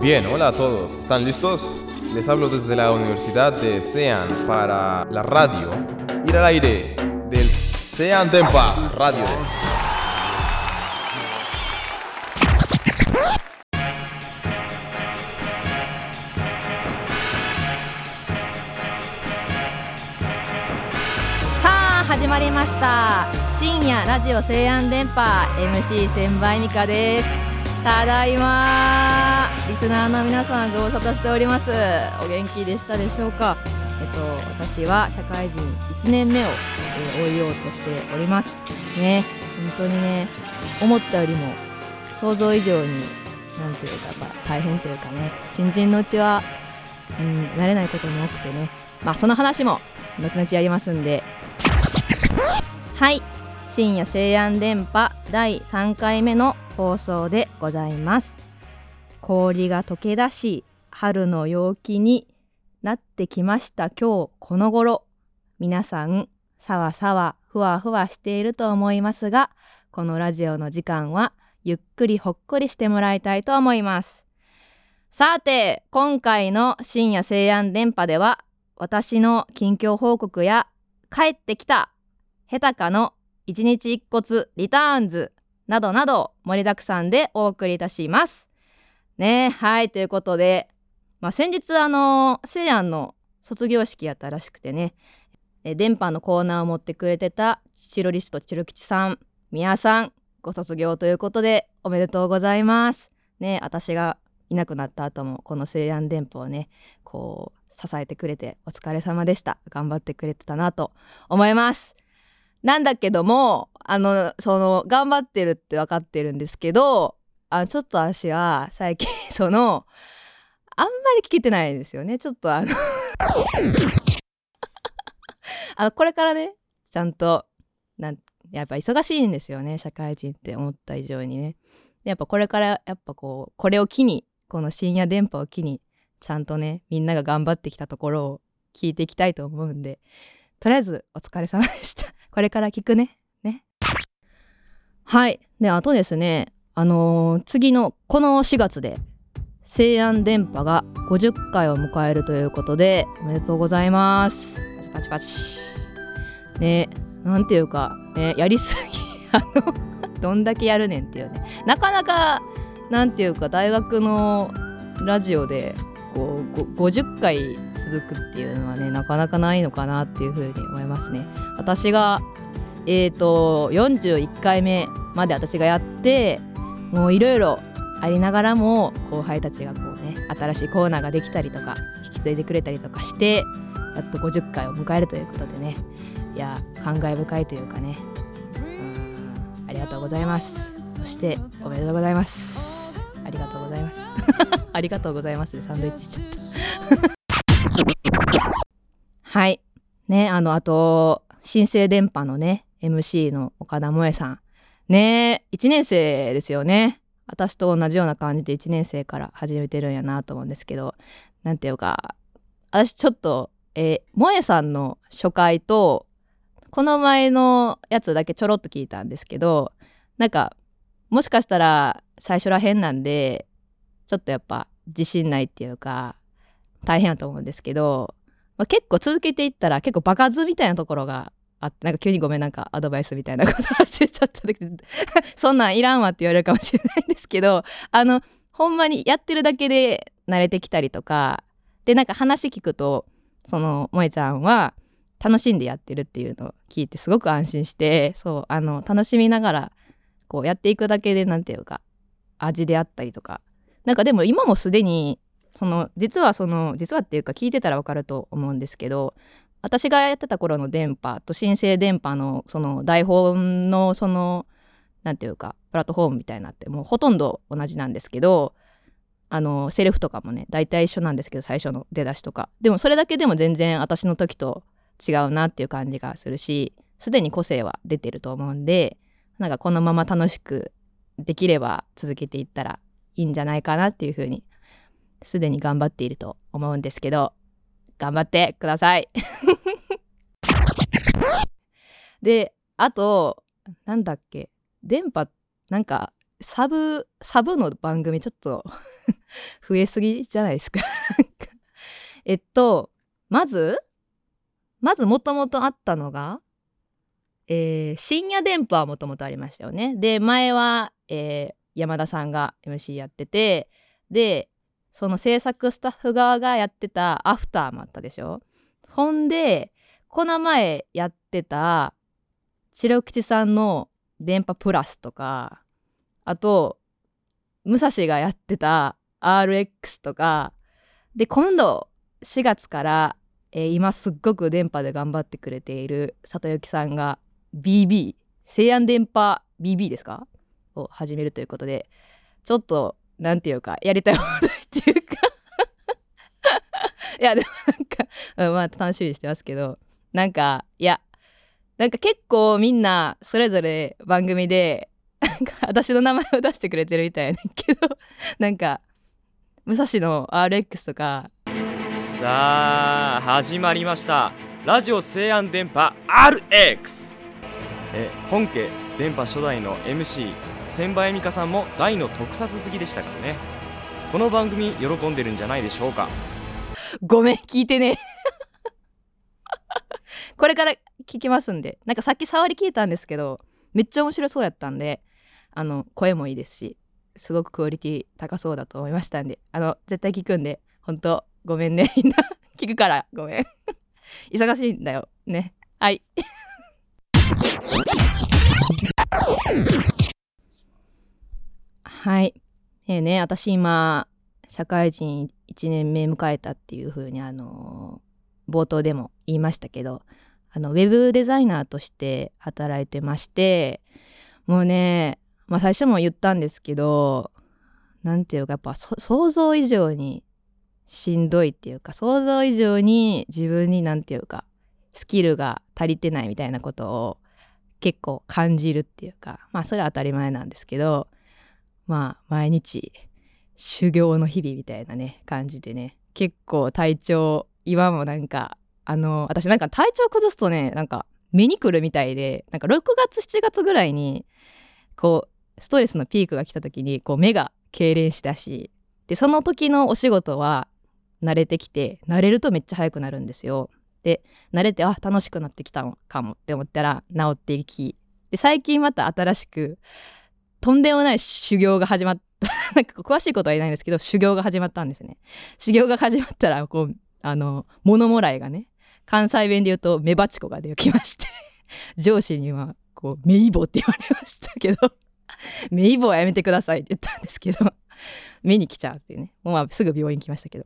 Bien, hola a todos. ¿Están listos? Les hablo desde la Universidad de Sean para la radio. Ir al aire del Sean Dempa Radio. さあ始まりました 深夜ラジオ西安電波 MC 千倍美香です。ただいまリスナーの皆さんご無沙汰しております。お元気でしたでしょうか？えっと私は社会人1年目を、えー終えようとしております。ね本当にね思ったよりも想像以上になんていうかやっぱ大変というかね新人のうちはうん慣れないことも多くてね。まあその話も後々やりますんで。はい。深夜西安電波第3回目の放送でございます。氷が溶け出し春の陽気になってきました今日この頃。皆さんさわさわふわふわしていると思いますがこのラジオの時間はゆっくりほっこりしてもらいたいと思います。さて今回の深夜西安電波では私の近況報告や帰ってきたヘタカの一日一骨リターンズなどなど盛りだくさんでお送りいたします。ねえはいということで、まあ、先日あの西安の卒業式やったらしくてね電波のコーナーを持ってくれてたチロリストチロ吉さん宮さんご卒業ということでおめでとうございます。ね私がいなくなった後もこの西安電波をねこう支えてくれてお疲れ様でした頑張ってくれてたなと思いますなんだけどもあのその頑張ってるって分かってるんですけどあちょっと私は最近 そのあんまり聞けてないんですよね。ちょっとあの あのこれからねちゃんとなんやっぱ忙しいんですよね社会人って思った以上にね。でやっぱこれからやっぱこうこれを機にこの深夜電波を機にちゃんとねみんなが頑張ってきたところを聞いていきたいと思うんでとりあえずお疲れ様でした。これから聞くね。ね。はい。であとですね。あのー次のこの4月で西安電波が50回を迎えるということでおめでとうございます。パチパチパチ。ね。なんていうか、ね、やりすぎ。あのどんだけやるねんっていうね。なかなかなんていうか大学のラジオでこう50回続くっていうのはねなかなかないのかなっていうふうに思いますね。私がえー、と41回目まで私がやってもういろいろありながらも後輩たちがこうね新しいコーナーができたりとか引き継いでくれたりとかしてやっと50回を迎えるということでねいや感慨深いというかねうありがとうございますそしておめでとうございますありがとうございます。ありがとうございます。でサンドイッチしちゃった。はい。ねあのあと新生電波のね MC の岡田萌さん。ね1年生ですよね。私と同じような感じで1年生から始めてるんやなと思うんですけど。なんていうか私ちょっとえー萌さんの初回とこの前のやつだけちょろっと聞いたんですけどなんかもしかしたら最初らへんなんでちょっとやっぱ自信ないっていうか大変やと思うんですけど、まあ、結構続けていったら結構場数みたいなところがあってなんか急にごめんなんかアドバイスみたいなことしてちゃった時 そんなんいらんわって言われるかもしれないんですけどあのほんまにやってるだけで慣れてきたりとかでなんか話聞くとその萌ちゃんは楽しんでやってるっていうのを聞いてすごく安心してそうあの楽しみながらこうやっていくだけでなんていうか味であったりとか。なんかでも今もすでにその実はその実はっていうか聞いてたらわかると思うんですけど私がやってた頃の電波と新生電波のその台本のそのなんていうかプラットフォームみたいなってもうほとんど同じなんですけどあのセリフとかもね大体一緒なんですけど最初の出だしとか。でもそれだけでも全然私の時と違うなっていう感じがするしすでに個性は出てると思うんでなんかこのまま楽しくできれば続けていったらいいんじゃないかなっていうふうにすでに頑張っていると思うんですけど頑張ってください。であとなんだっけ電波なんかサブサブの番組ちょっと 増えすぎじゃないですか。えっとまずまずもともとあったのが、えー、深夜電波はもともとありましたよね。で前は、えー、山田さんが MC やっててでその制作スタッフ側がやってたアフターもあったでしょ？ほんでこの前やってた白吉さんの電波プラスとかあと武蔵がやってた RX とかで今度4月から、えー、今すっごく電波で頑張ってくれている里幸さんが BB 西安電波 BB ですか？を始めるということでちょっとなんていうかやりたい放題っていうか。いやでもなんか、うん、まあ楽しみにしてますけどなんかいやなんか結構みんなそれぞれ番組でなんか私の名前を出してくれてるみたいやねんけどなんか武蔵の RX とか。さあ始まりました。ラジオ西安電波 RX え本家電波初代の MC 千葉恵美香さんも大の特撮好きでしたからね。この番組喜んでるんじゃないでしょうか。ごめん聞いてね。これから聞きますんで。なんかさっき触り聞いたんですけどめっちゃ面白そうやったんであの声もいいですしすごくクオリティ高そうだと思いましたんであの絶対聞くんで本当ごめんね。みんな聞くからごめん。忙しいんだよ。ね。はい。はい。えー、ね私今社会人1年目迎えたっていう風にあの冒頭でも言いましたけどあのウェブデザイナーとして働いてましてもうねまあ最初も言ったんですけど何て言うかやっぱ想像以上にしんどいっていうか想像以上に自分に何て言うかスキルが足りてないみたいなことを結構感じるっていうかまあそれは当たり前なんですけどまあ毎日修行の日々みたいなね感じでね結構体調今もなんかあの私なんか体調崩すとねなんか目にくるみたいでなんか6月7月ぐらいにこうストレスのピークが来た時にこう目が痙攣したしでその時のお仕事は慣れてきて慣れるとめっちゃ早くなるんですよ。で慣れてあ楽しくなってきたのかもって思ったら治っていきで最近また新しくとんでもない修行が始まった。なんか詳しいことは言えないんですけど修行が始まったんですね。修行が始まったらこうあの物もらいがね関西弁で言うとメバチコができまして 上司にはこうメイボって言われましたけど メイボはやめてくださいって言ったんですけど目に来ちゃうっていうね。もうまあすぐ病院来ましたけど。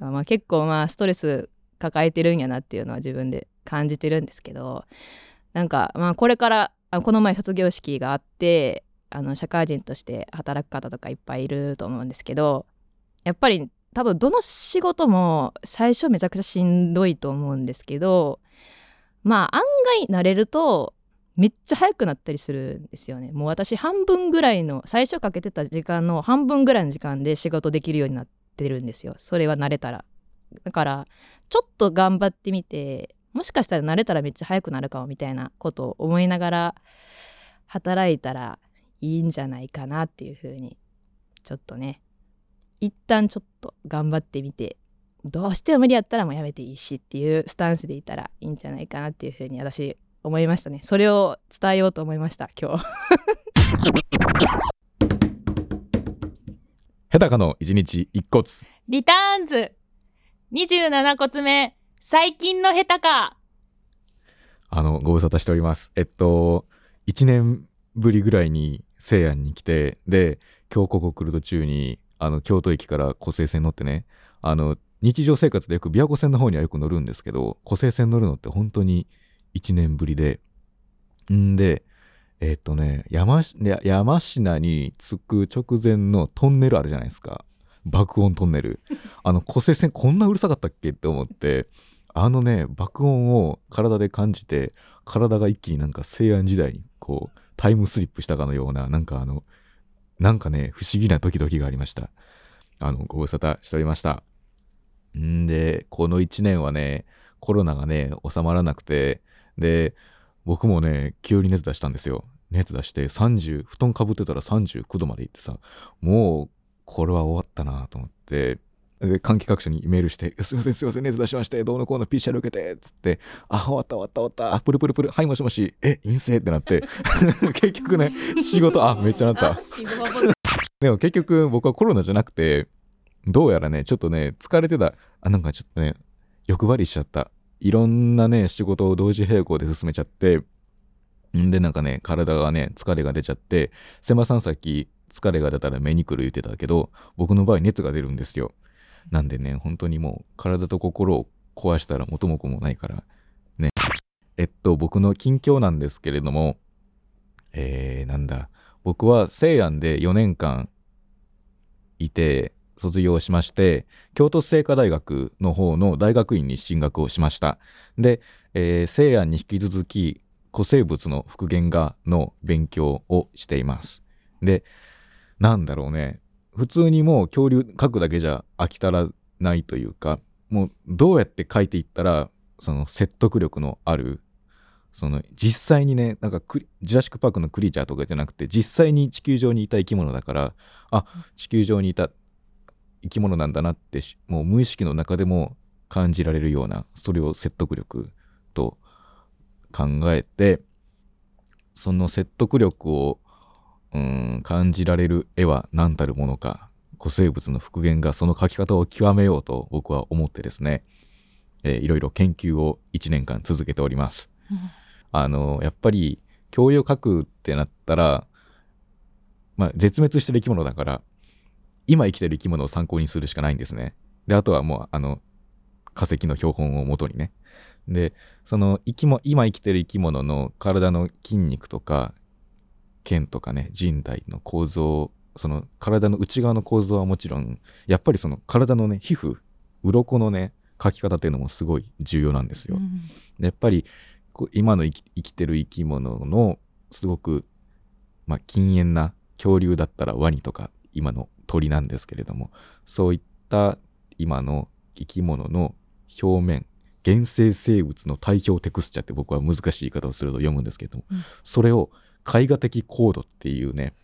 まあ結構まあストレス抱えてるんやなっていうのは自分で感じてるんですけどなんかまあこれからこの前卒業式があってあの社会人として働く方とかいっぱいいると思うんですけどやっぱり多分どの仕事も最初めちゃくちゃしんどいと思うんですけどまあ案外慣れるとめっちゃ早くなったりするんですよね。もう私半分ぐらいの最初かけてた時間の半分ぐらいの時間で仕事できるようになってるんですよ。それは慣れたら。だからちょっと頑張ってみてもしかしたら慣れたらめっちゃ早くなるかもみたいなことを思いながら働いたらいいんじゃないかなっていうふうにちょっとね一旦ちょっと頑張ってみてどうしても無理やったらもうやめていいしっていうスタンスでいたらいいんじゃないかなっていうふうに私思いましたね。それを伝えようと思いました今日。ヘタカの一日一骨リターンズ。27骨目。最近のヘタカあのご無沙汰しております。えっと1年ぶりぐらいに西安に来てで今日ここ来る途中にあの京都駅から湖西線乗ってねあの日常生活でよく琵琶湖線の方にはよく乗るんですけど湖西線乗るのって本当に1年ぶりでんでえっ、とね山山科に着く直前のトンネルあるじゃないですか。爆音トンネル。あの湖西線こんなうるさかったっけって思ってあのね爆音を体で感じて体が一気になんか西安時代にこうタイムスリップしたかのようななんかあのなんかね、不思議なドキドキがありました。あの、ご無沙汰しておりました。んで、この1年はね、コロナがね、収まらなくて、で、僕もね、急に熱出したんですよ。熱出して30布団かぶってたら39度まで行ってさもうこれは終わったなと思ってで換気各所にメールして「すいませんすいません熱出しましてどうのこうの PCR 受けて」っつって「あ終わった終わった終わった。あプルプルプルはいもしもし。え陰性」ってなって。結局ね仕事あめっちゃなった。でも結局僕はコロナじゃなくてどうやらねちょっとね疲れてた。あなんかちょっとね欲張りしちゃった。いろんなね仕事を同時並行で進めちゃって。んでなんかね体がね疲れが出ちゃって。セマさんさっき疲れが出たら目にくる言ってたけど僕の場合熱が出るんですよなんでね本当にもう体と心を壊したら元も子もないからね。えっと僕の近況なんですけれどもえー、なんだ。僕は西安で4年間いて卒業しまして京都精華大学の方の大学院に進学をしました。で、えー、西安に引き続き古生物の復元画の勉強をしています。でなんだろうね。普通にもう恐竜描くだけじゃ飽き足らないというかもうどうやって描いていったらその説得力のあるその実際にねなんかジュラシック・パークのクリーチャーとかじゃなくて実際に地球上にいた生き物だからあ地球上にいた生き物なんだなってもう無意識の中でも感じられるようなそれを説得力と考えてその説得力をうん感じられる絵は何たるものか古生物の復元がその描き方を極めようと僕は思ってですね、えー、いろいろ研究を1年間続けております。うん、あのやっぱり恐竜を描くってなったら、まあ、絶滅してる生き物だから今生きてる生き物を参考にするしかないんですね。であとはもうあの化石の標本をもとにね。でその生きも今生きてる生き物の体の筋肉とか腱とかね人体の構造その体の内側の構造はもちろんやっぱりその体のね皮膚鱗のね描き方っていうのもすごい重要なんですよ。うん、やっぱり今の生きてる生き物のすごく、まあ、禁煙な恐竜だったらワニとか今の鳥なんですけれどもそういった今の生き物の表面原生生物の体表テクスチャって僕は難しい言い方をすると読むんですけども、うん、それを絵画的コードっていうね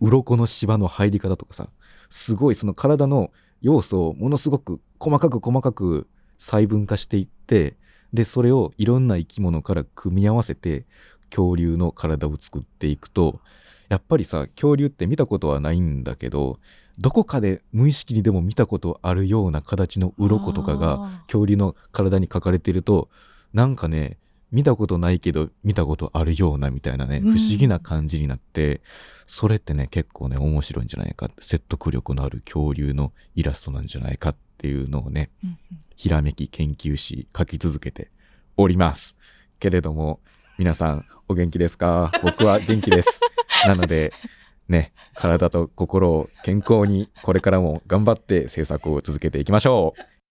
鱗の芝の入り方とかさすごいその体の要素をものすごく細かく細かく細分化していってでそれをいろんな生き物から組み合わせて恐竜の体を作っていくとやっぱりさ恐竜って見たことはないんだけどどこかで無意識にでも見たことあるような形の鱗とかが恐竜の体に書かれてるとなんかね見たことないけど見たことあるようなみたいなね、不思議な感じになって、それってね、結構ね、面白いんじゃないか説得力のある恐竜のイラストなんじゃないかっていうのをね、ひらめき研究し書き続けております。けれども、皆さんお元気ですか？僕は元気です。なので、ね、体と心を健康にこれからも頑張って制作を続けていきましょう。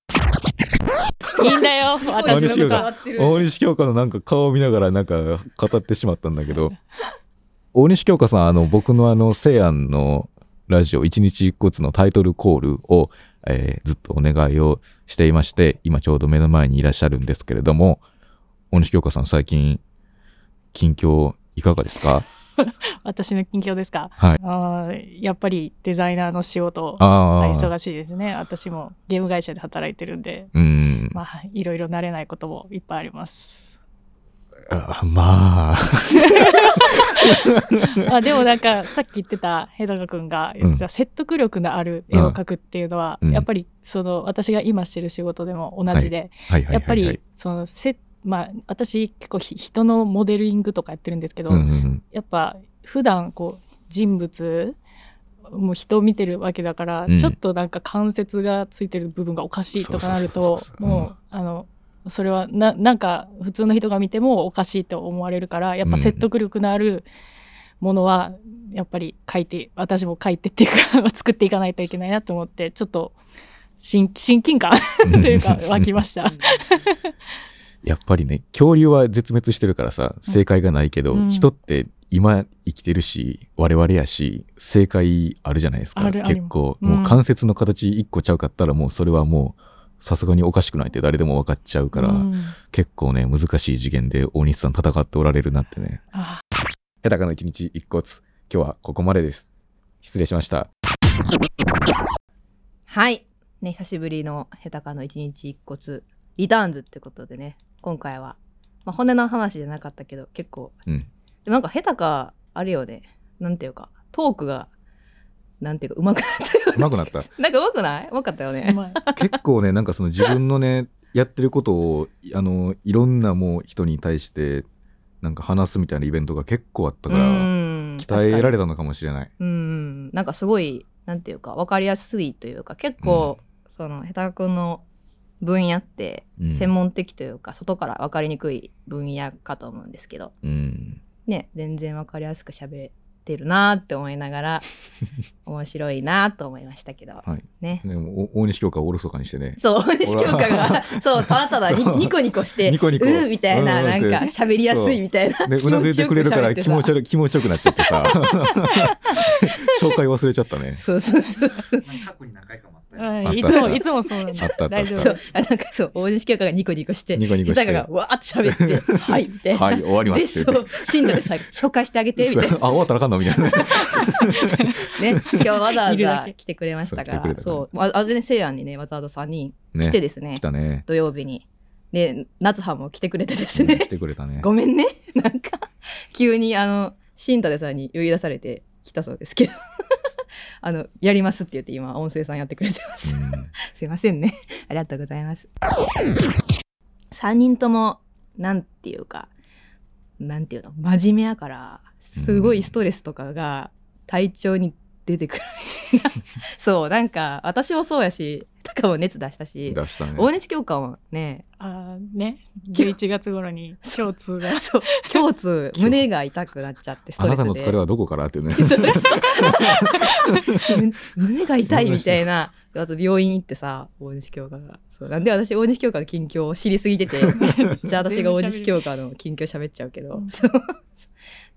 いいんだよ。私の大西京香のなんか顔を見ながらなんか語ってしまったんだけど大西京香さんあの僕のあの西安のラジオ一日一骨のタイトルコールを、えー、ずっとお願いをしていまして今ちょうど目の前にいらっしゃるんですけれども大西京香さん最近近況いかがですか？私の近況ですか、はい、あやっぱりデザイナーの仕事忙しいですね。私もゲーム会社で働いてるんでうん。まあいろいろ慣れないこともいっぱいあります。あまあ。あでもなんかさっき言ってたヘダカ君が言ってた説得力のある絵を描くっていうのは、うん、やっぱりその私が今してる仕事でも同じで、やっぱりそのセまあ私結構人のモデリングとかやってるんですけど、うんうん、やっぱ普段こう人物もう人を見てるわけだから、うん、ちょっとなんか関節がついてる部分がおかしいとかなるともうあのそれはななんか普通の人が見てもおかしいと思われるからやっぱ説得力のあるものはやっぱり書いて私も書いてっていうか 作っていかないといけないなと思ってちょっと親近感 というか湧きましたやっぱりね恐竜は絶滅してるからさ正解がないけど、うん、人って今生きてるし我々やし正解あるじゃないですか。結構、うん、もう関節の形1個ちゃうかったらもうそれはもうさすがにおかしくないって誰でも分かっちゃうから、うん、結構ね難しい次元で大西さん戦っておられるなってね。ヘタカの一日一骨今日はここまでです。失礼しました。はい。ね久しぶりのヘタカの一日一骨リターンズってことでね今回は、まあ、骨の話じゃなかったけど結構、うん、でもなんかヘタカあれよね。なんていうか。トークがなんていうか上手くなったようまくなった？なんか上手くない？上手かったよね。結構ねなんかその自分のねやってることをあのいろんなもう人に対してなんか話すみたいなイベントが結構あったから鍛えられたのかもしれない。うん。なんかすごいなんていうか分かりやすいというか結構、うん、そのヘタ君の分野って専門的というか、うん、外から分かりにくい分野かと思うんですけど、うん、ね全然分かりやすく喋ってるなって思いながら 面白いなと思いましたけど、はい、ね。でも大西教科をおろそかにしてね。そう大西教科が そうただただニコニコしてニコニコ。うんみたいな、うん、なんか喋りやすいみたいな。でうなずいてくれるから気持ち悪気持ちよくなっちゃってさ。紹介忘れちゃったね。そうそうそうそう。過去に何回かもいつも いつもそうなんです大丈夫。そう。あなんかそう大西教科がニコニコしてニコニコして。がわーって喋って はいみたいな。はい終わりますそう死んだでさ紹介してあげてみたいな。あ終わったらあかんのみたいなね。今日わざわざ来てくれましたから。そうあぜねせいやんにねわざわざ3人来てですね。来たね。土曜日に。で夏葉も来てくれてですね。来てくれたね。ごめんね。なんか急にあの新太でさんに呼び出されて来たそうですけど あの、やりますって言って今、音声さんやってくれてます。すいませんね。ありがとうございます。3人とも、なんていうか、なんていうの、真面目やから、すごいストレスとかが体調に出てくるそう、なんか、私もそうやし、とかも熱出したし、出したね、大西教官もね、あね、11月頃に胸痛が。そう、胸痛、胸が痛くなっちゃって、ストレスで。あなたの疲れはどこからってね。胸が痛いみたいな、病院行ってさ、大西教官が。そう。なんで私、大西教官の近況を知りすぎてて、じゃあ私が大西教官の近況喋っちゃうけど、そう。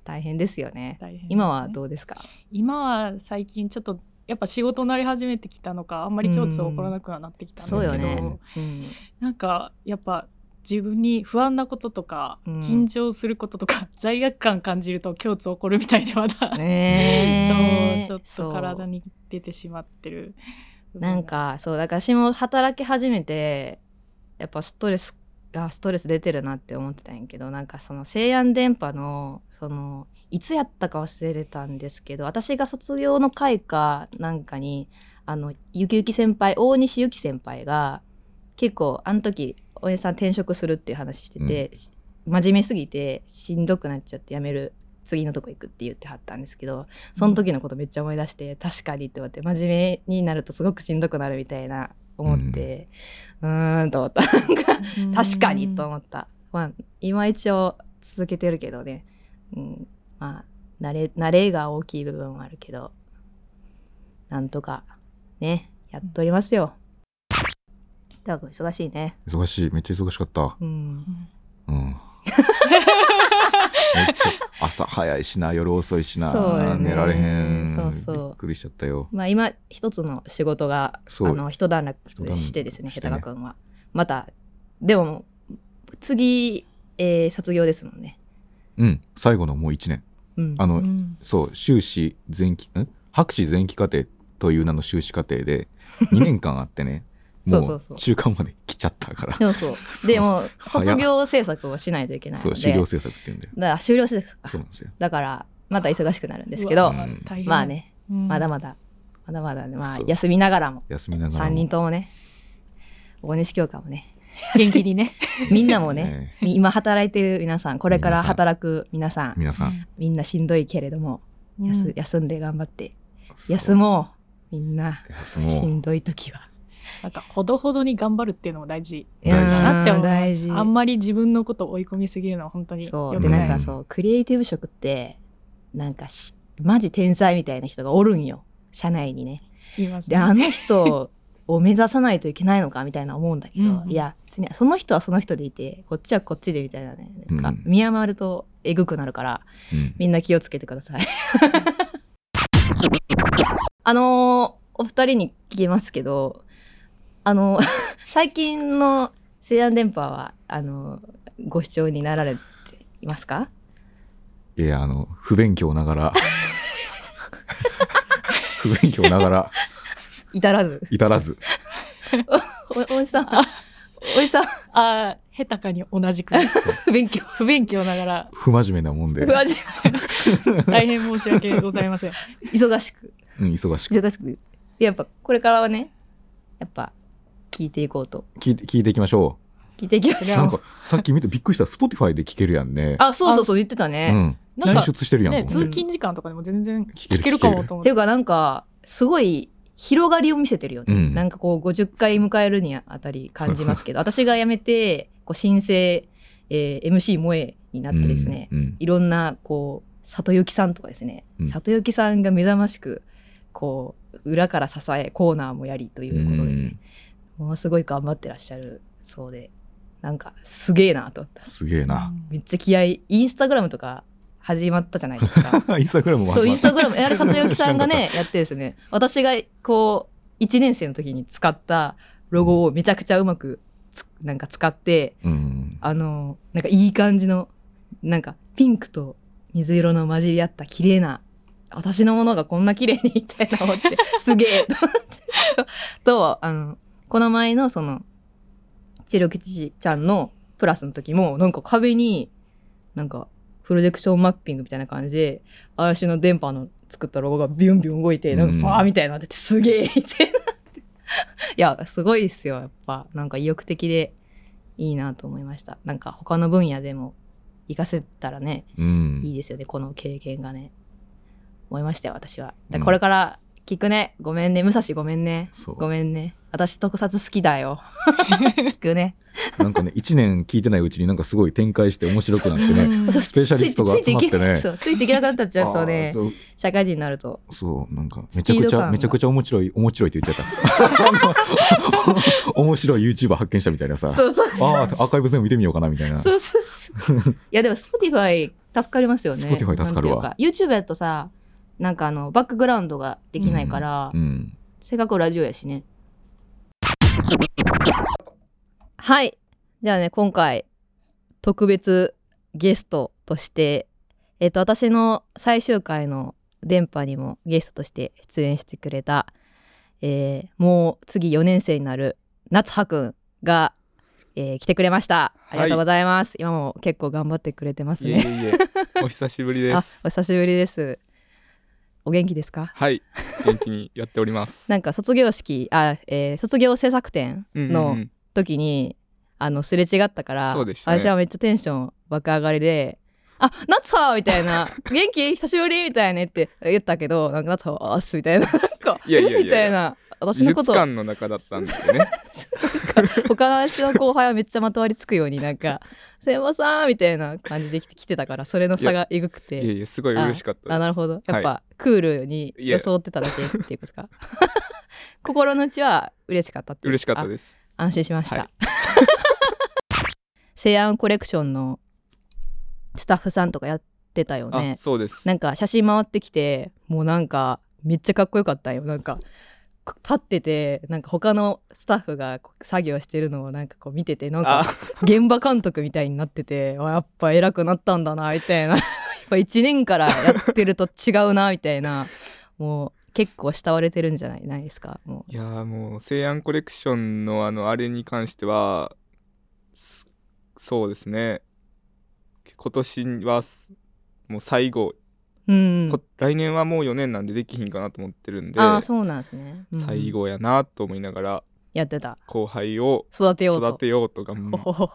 大変ですよね。ね。今はどうですか？今は最近ちょっとやっぱ仕事になり始めてきたのかあんまり共通起こらなくはなってきたんですけど、ね。うん、なんかやっぱ自分に不安なこととか、うん、緊張することとか 罪悪感感じると胸痛起こるみたいでまだ、ね、そう。ちょっと体に出てしまってる。なんかそうだから私も働き始めてやっぱストレスあストレス出てるなって思ってたんやけどなんかその西安電波のそのいつやったか忘れたんですけど私が卒業の会かなんかにあのゆきゆき先輩大西ゆき先輩が結構あの時おやさん転職するっていう話してて、うん、真面目すぎてしんどくなっちゃって辞める次のとこ行くって言ってはったんですけどその時のことめっちゃ思い出して、うん、確かにって言われて真面目になるとすごくしんどくなるみたいな思ってうーんと思った。なんか確かにと思った。まあ今一応続けてるけどね、うん、まあ慣れ慣れが大きい部分はあるけどなんとかねやっとりますよたく忙しいね。忙しい。めっちゃ忙しかった。うん。うん。朝早いしな夜遅いしな、ね、寝られへん。そうそう。びっくりしちゃったよ。まあ今一つの仕事があの一段落してですね下手君は。またでも次、えー、卒業ですもんね。うん。最後のもう1年、うん、あの、うん、そう修士前期ん？博士前期課程という名の修士課程で2年間あってねもう中間まで来ちゃったから。そうそう。でも卒業制作をしないといけないので。そう終了制作って言うんだよ。だから終了制作そうなんですよ。だからまた忙しくなるんですけど、うん、まあね、うん、まだまだ。まだまだね。まあ休みながらも。休みながらも。3人ともね。大西教科もね。元気にね。みんなもね今働いてる皆さんこれから働く皆さん。皆さん。みんなしんどいけれども、うん、休んで頑張って。休もう。みんな。しんどい時はなんかほどほどに頑張るっていうのも大事だなって思い大事。あんまり自分のことを追い込みすぎるのは本当にそうでなんかそうクリエイティブ職ってなんかしマジ天才みたいな人がおるんよ。社内にね。いますね。であの人を目指さないといけないのかみたいな思うんだけど、うんいやその人はその人でいてこっちはこっちでみたいなね。なんか見余るとえぐくなるから、うん。みんな気をつけてください。あのーお二人に聞きますけどあの 最近の西安電波はあのご視聴になられていますか？いやあの不勉強ながら。不勉強ながら。至らず。至らず。おおじさんおじさん。ああ下手かに同じく。不勉強。不勉強ながら。不真面目なもんで、大変申し訳ございません。忙しく。うん、忙しく。忙しく。やっぱこれからはねやっぱ聞いていこうと。聞いて聞いていきましょ聞いていきまうしょう。なんかさっき見てびっくりした Spotify で聞けるやんね。あそうそうそう言ってたうね、ん。なんか進出してるやん、ね通勤時間とかでも全然聞けるかもと思って。っていうかなんかすごい広がりを見せてるよね、うん。なんかこう50回迎えるにあたり感じますけど私が辞めてこう新生、えー MC 萌えになってですね、うんうん。いろんなこう里幸さんとかですね、うん。里幸さんが目覚ましくこう裏から支えコーナーもやりということで、うんものすごい頑張ってらっしゃるそうでなんかすげえなと思った。すげえな。めっちゃ気合いインスタグラムとか始まったじゃないですか。インスタグラムもそうインスタグラム ややる里幸さんがねやってるんですよね。私がこう1年生の時に使ったロゴをめちゃくちゃうまくつなんか使ってうん。あのなんかいい感じのなんかピンクと水色の混じり合った綺麗な私のものがこんな綺麗にみたいな思ってすげえと思って。とあのこの前のそのチロキチちゃんのプラスの時もなんか壁になんかプロジェクションマッピングみたいな感じで私の電波の作ったロゴがビュンビュン動いてなんかファーみたいになっててすげえみたいな。いやすごいっすよやっぱ。なんか意欲的でいいなと思いました。なんか他の分野でも活かせたらねうん。いいですよねこの経験がね。思いましたよ私は。だこれから聞くね。ごめんね。武蔵ごめんね。ごめんね。私特撮好きだよ。聞くね。なんかね1年聞いてないうちになんかすごい展開して面白くなってね。スペシャリストが集まってねそうついていけなくなったっちゃうとあね。社会人になるとそう。なんかめちゃくちゃめちゃくちゃ面白い面白いって言っちゃった。面白い YouTuber 発見したみたいなさ。そうそうそう。ああアーカイブ全部見てみようかなみたいな。そうそうそう。いやでも Spotify 助かりますよね。Spotify 助かるわ。YouTube やとさなんかあのバックグラウンドができないから、うん。せっかくラジオやしね。はい。じゃあね今回特別ゲストとしてえっ、と私の最終回の電波にもゲストとして出演してくれた、えーもう次4年生になる夏葉くんが、えー来てくれました。ありがとうございます、今も結構頑張ってくれてますいえいねえいえ、お久しぶりで あす。お久しぶりですお元気ですか？はい、元気にやっております。なんか卒業式あ、えー卒業制作展うんうんのうん。時に、あのすれ違ったからそうでしたね。私はめっちゃテンション爆上がりで「あ夏葉!」みたいな「元気？久しぶり!」みたいなねって言ったけどなんか夏葉は「あっす」みたいな。なんかいやいやいやみたいな。私美のこと。術館の中だったんでね。他の私の後輩はめっちゃまとわりつくようになんか「すいません」みたいな感じで来て来てたからそれの差がえぐくて。いやいや、すごい嬉しかったです。あなるほど。やっぱ、はクールに装ってただけっていうことか。心の内は嬉しかったって嬉しかったです。安心しました、はい。西安コレクションのスタッフさんとかやってたよね。あ、そうです。なんか写真回ってきてもうなんかめっちゃかっこよかったよ。なんか立っててなんか他のスタッフが作業してるのをなんかこう見ててなんかあ、現場監督みたいになっててあやっぱ偉くなったんだなみたいな。やっぱ1年からやってると違うなみたいな。もう結構慕われてるんじゃないないですか？もいやーもう西安コレクションのあのあれに関してはすそうですね今年はすもう最後、ううん。こ来年はもう4年なんでできひんかなと思ってるんでああそうなんですね、うん。最後やなと思いながらやってた。後輩を育てようと。育てようと頑ほほほ。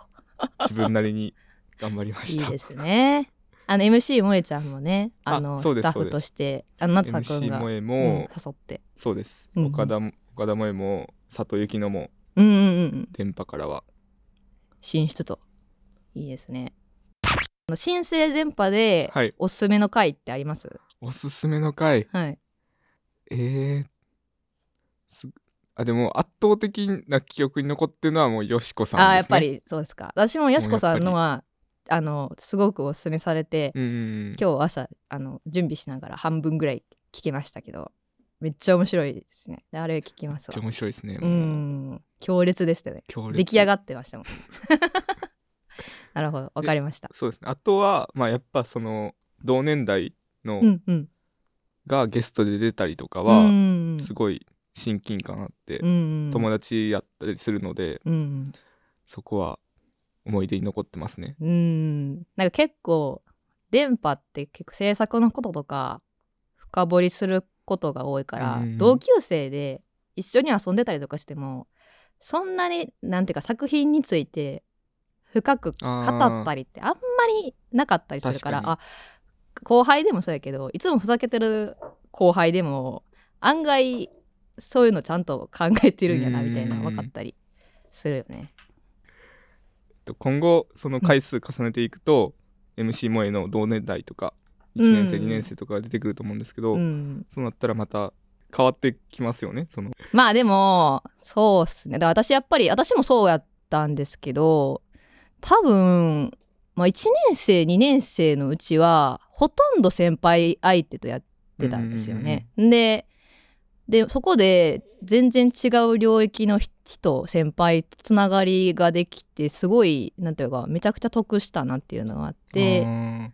自分なりに頑張りました。いいですね。あの MC 萌えちゃんもねああのスタッフとしてあの夏葉くん MC が、萌えも、うん誘って。そうです、うんうん。岡田も岡田萌えも佐藤幸乃もうんうんうん。電波からは。進出と。いいですね新生電波ではい。おすすめの回ってあります？おすすめの回？はい。えー、すあでも圧倒的な記憶に残ってるのはもうよしこさんです、ね、あーやっぱりそうですか。私もよしこさんのはあのすごくおすすめされて、うんうん今日朝あの準備しながら半分ぐらい聞きましたけどめっちゃ面白いですね。であれ聞きますわ。めっちゃ面白いですねう。もうん。強烈でしたね。強烈。出来上がってましたもん なるほど。わかりました。そうですね。あとはまあやっぱその同年代のうんうん。がゲストで出たりとかはうんすごい親近感あってうん友達やったりするのでうんそこは思い出に残ってますね。うん。なんか結構電波って結構制作のこととか深掘りすることが多いから、うん。同級生で一緒に遊んでたりとかしてもそんなになんていうか作品について深く語ったりってあんまりなかったりするからあ後輩でもそうやけどいつもふざけてる後輩でも案外そういうのちゃんと考えてるんやなみたいなうん分かったりするよね。と今後その回数重ねていくと、MC 萌えの同年代とか1年生、うん。2年生とかが出てくると思うんですけど、うん。そうなったらまた変わってきますよねその。まあでもそうっすね。だから私やっぱり私もそうやったんですけど多分、まあ、1年生2年生のうちはほとんど先輩相手とやってたんですよね。ででそこで全然違う領域の人先輩とつながりができてすごいなんていうかめちゃくちゃ得したなっていうのがあって。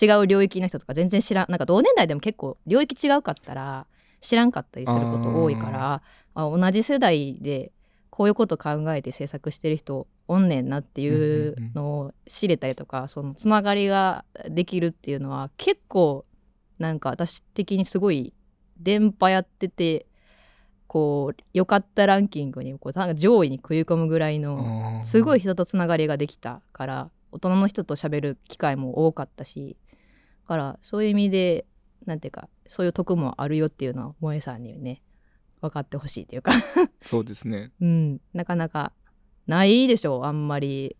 違う領域の人とか全然知らんなんか同年代でも結構領域違うかったら知らんかったりすること多いからあ同じ世代でこういうこと考えて制作してる人おんねんなっていうのを知れたりとかそのつながりができるっていうのは結構なんか私的にすごい電波やっててこう良かったランキングにこう上位に食い込むぐらいのすごい人とつながりができたから大人の人と喋る機会も多かったしだからそういう意味でなんていうかそういう得もあるよっていうのは萌えさんにね分かってほしいっていうか。そうですね。うん。なかなかないでしょうあんまり。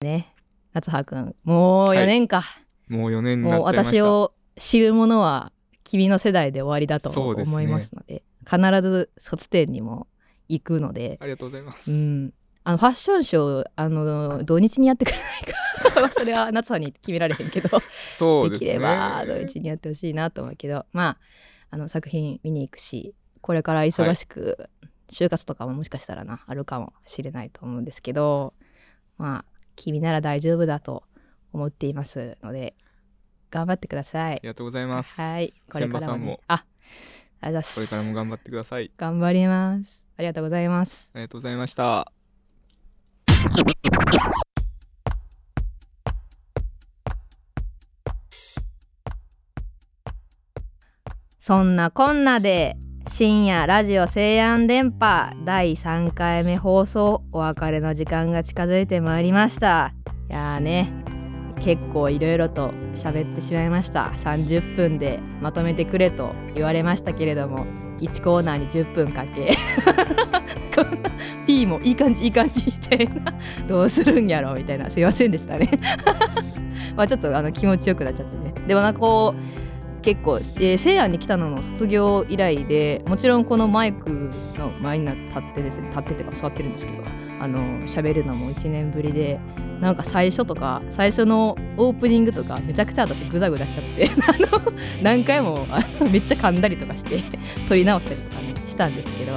ね。夏葉くんもう4年か、もう4年になもう私を知るものは君の世代で終わりだと思いますので必ず卒展にも行くので。ありがとうございます、うん、あのファッションショーあの土日にやってくれないか それは夏さんに決められへんけど。そうですね。できれば土日にやってほしいなと思うけど。まああの作品見に行くしこれから忙しく、就活とかももしかしたらなあるかもしれないと思うんですけどまあ君なら大丈夫だと思っていますので頑張ってください。あり。がとうございます。はい。これ千葉さんも。からもね。あありがとうございまこれからすも頑張ってください。頑張ります。ありがとうございます。ありがとうございました。そんなこんなで深夜ラジオ西安電波第3回目放送お別れの時間が近づいてまいりました。いやーね結構いろいろと喋ってしまいました。30分でまとめてくれと言われましたけれども1コーナーに10分かけ。こんな P もいい感じいい感じみたいな。どうするんやろみたいな。すいませんでしたね。まあちょっとあの気持ちよくなっちゃってね。でもなんかこう結構、えー、西安に来たのの卒業以来でもちろんこのマイクの前に立ってですね立っててか座ってるんですけどあの喋るのも1年ぶりでなんか最初とか最初のオープニングとかめちゃくちゃ私グダグダしちゃって あの何回もあのめっちゃ噛んだりとかして撮り直したりとかねしたんですけど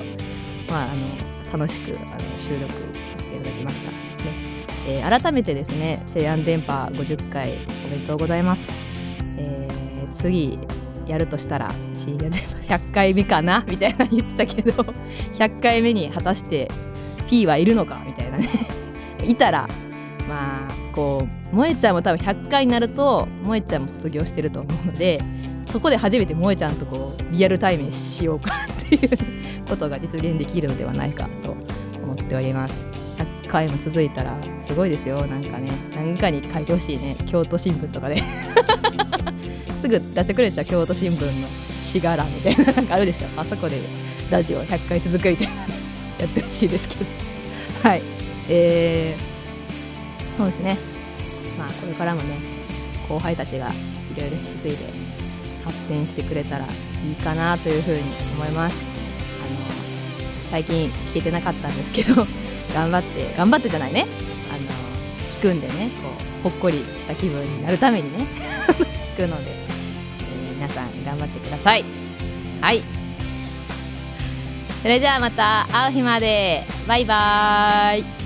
まああの楽しくあの収録させていただきました。ね、えー改めてですね西安電波50回おめでとうございます、次やるとしたら深夜電波100回目かな？みたいな言ってたけど 100回目に果たして P はいるのか？みたいなね。いたらまあこう萌ちゃんも多分100回になると萌ちゃんも卒業してると思うのでそこで初めて萌ちゃんとこうリアル対面しようかっていうことが実現できるのではないかと思っております。100回も続いたらすごいですよ。なんかね何かに書いてほしいね。京都新聞とかで。すぐ出してくれちゃう京都新聞のしがらみたいななんかあるでしょ。あそこでラジオ100回続くみたいなやってほしいですけど。はい。えー、そうですね。まあこれからもね後輩たちがいろいろ引き継いで発展してくれたらいいかなというふうに思います。あの最近聞けてなかったんですけど 頑張って頑張ってじゃないね。あの聞くんでねこうほっこりした気分になるためにね 聞くので、えー皆さん頑張ってください。はい。それじゃあまた会う日まで。バイバーイ。